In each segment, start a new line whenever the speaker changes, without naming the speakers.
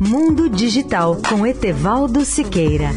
Mundo Digital com Etevaldo Siqueira.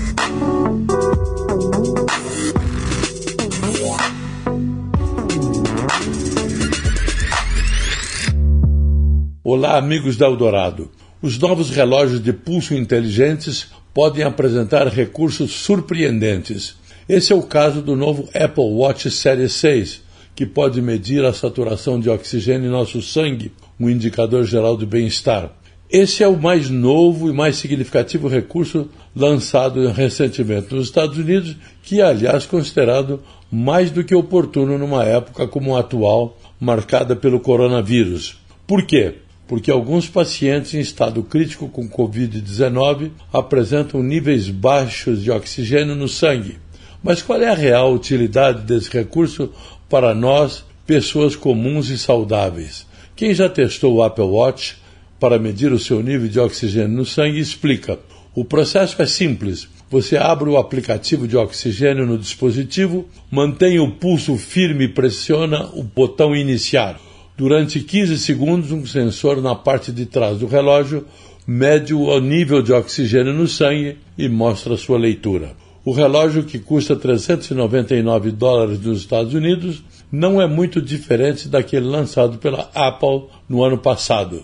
Olá, amigos da Eldorado. Os novos relógios de pulso inteligentes podem apresentar recursos surpreendentes. Esse é o caso do novo Apple Watch Série 6, que pode medir a saturação de oxigênio em nosso sangue, um indicador geral de bem-estar. Esse é o mais novo e mais significativo recurso lançado recentemente nos Estados Unidos, que é, aliás, considerado mais do que oportuno numa época como a atual, marcada pelo coronavírus. Por quê? porque alguns pacientes em estado crítico com Covid-19 apresentam níveis baixos de oxigênio no sangue. Mas qual é a real utilidade desse recurso para nós, pessoas comuns e saudáveis? Quem já testou o Apple Watch para medir o seu nível de oxigênio no sangue explica. O processo é simples. Você abre o aplicativo de oxigênio no dispositivo, mantém o pulso firme e pressiona o botão iniciar. Durante 15 segundos, um sensor na parte de trás do relógio mede o nível de oxigênio no sangue e mostra sua leitura. O relógio, que custa 399 dólares nos Estados Unidos, não é muito diferente daquele lançado pela Apple no ano passado.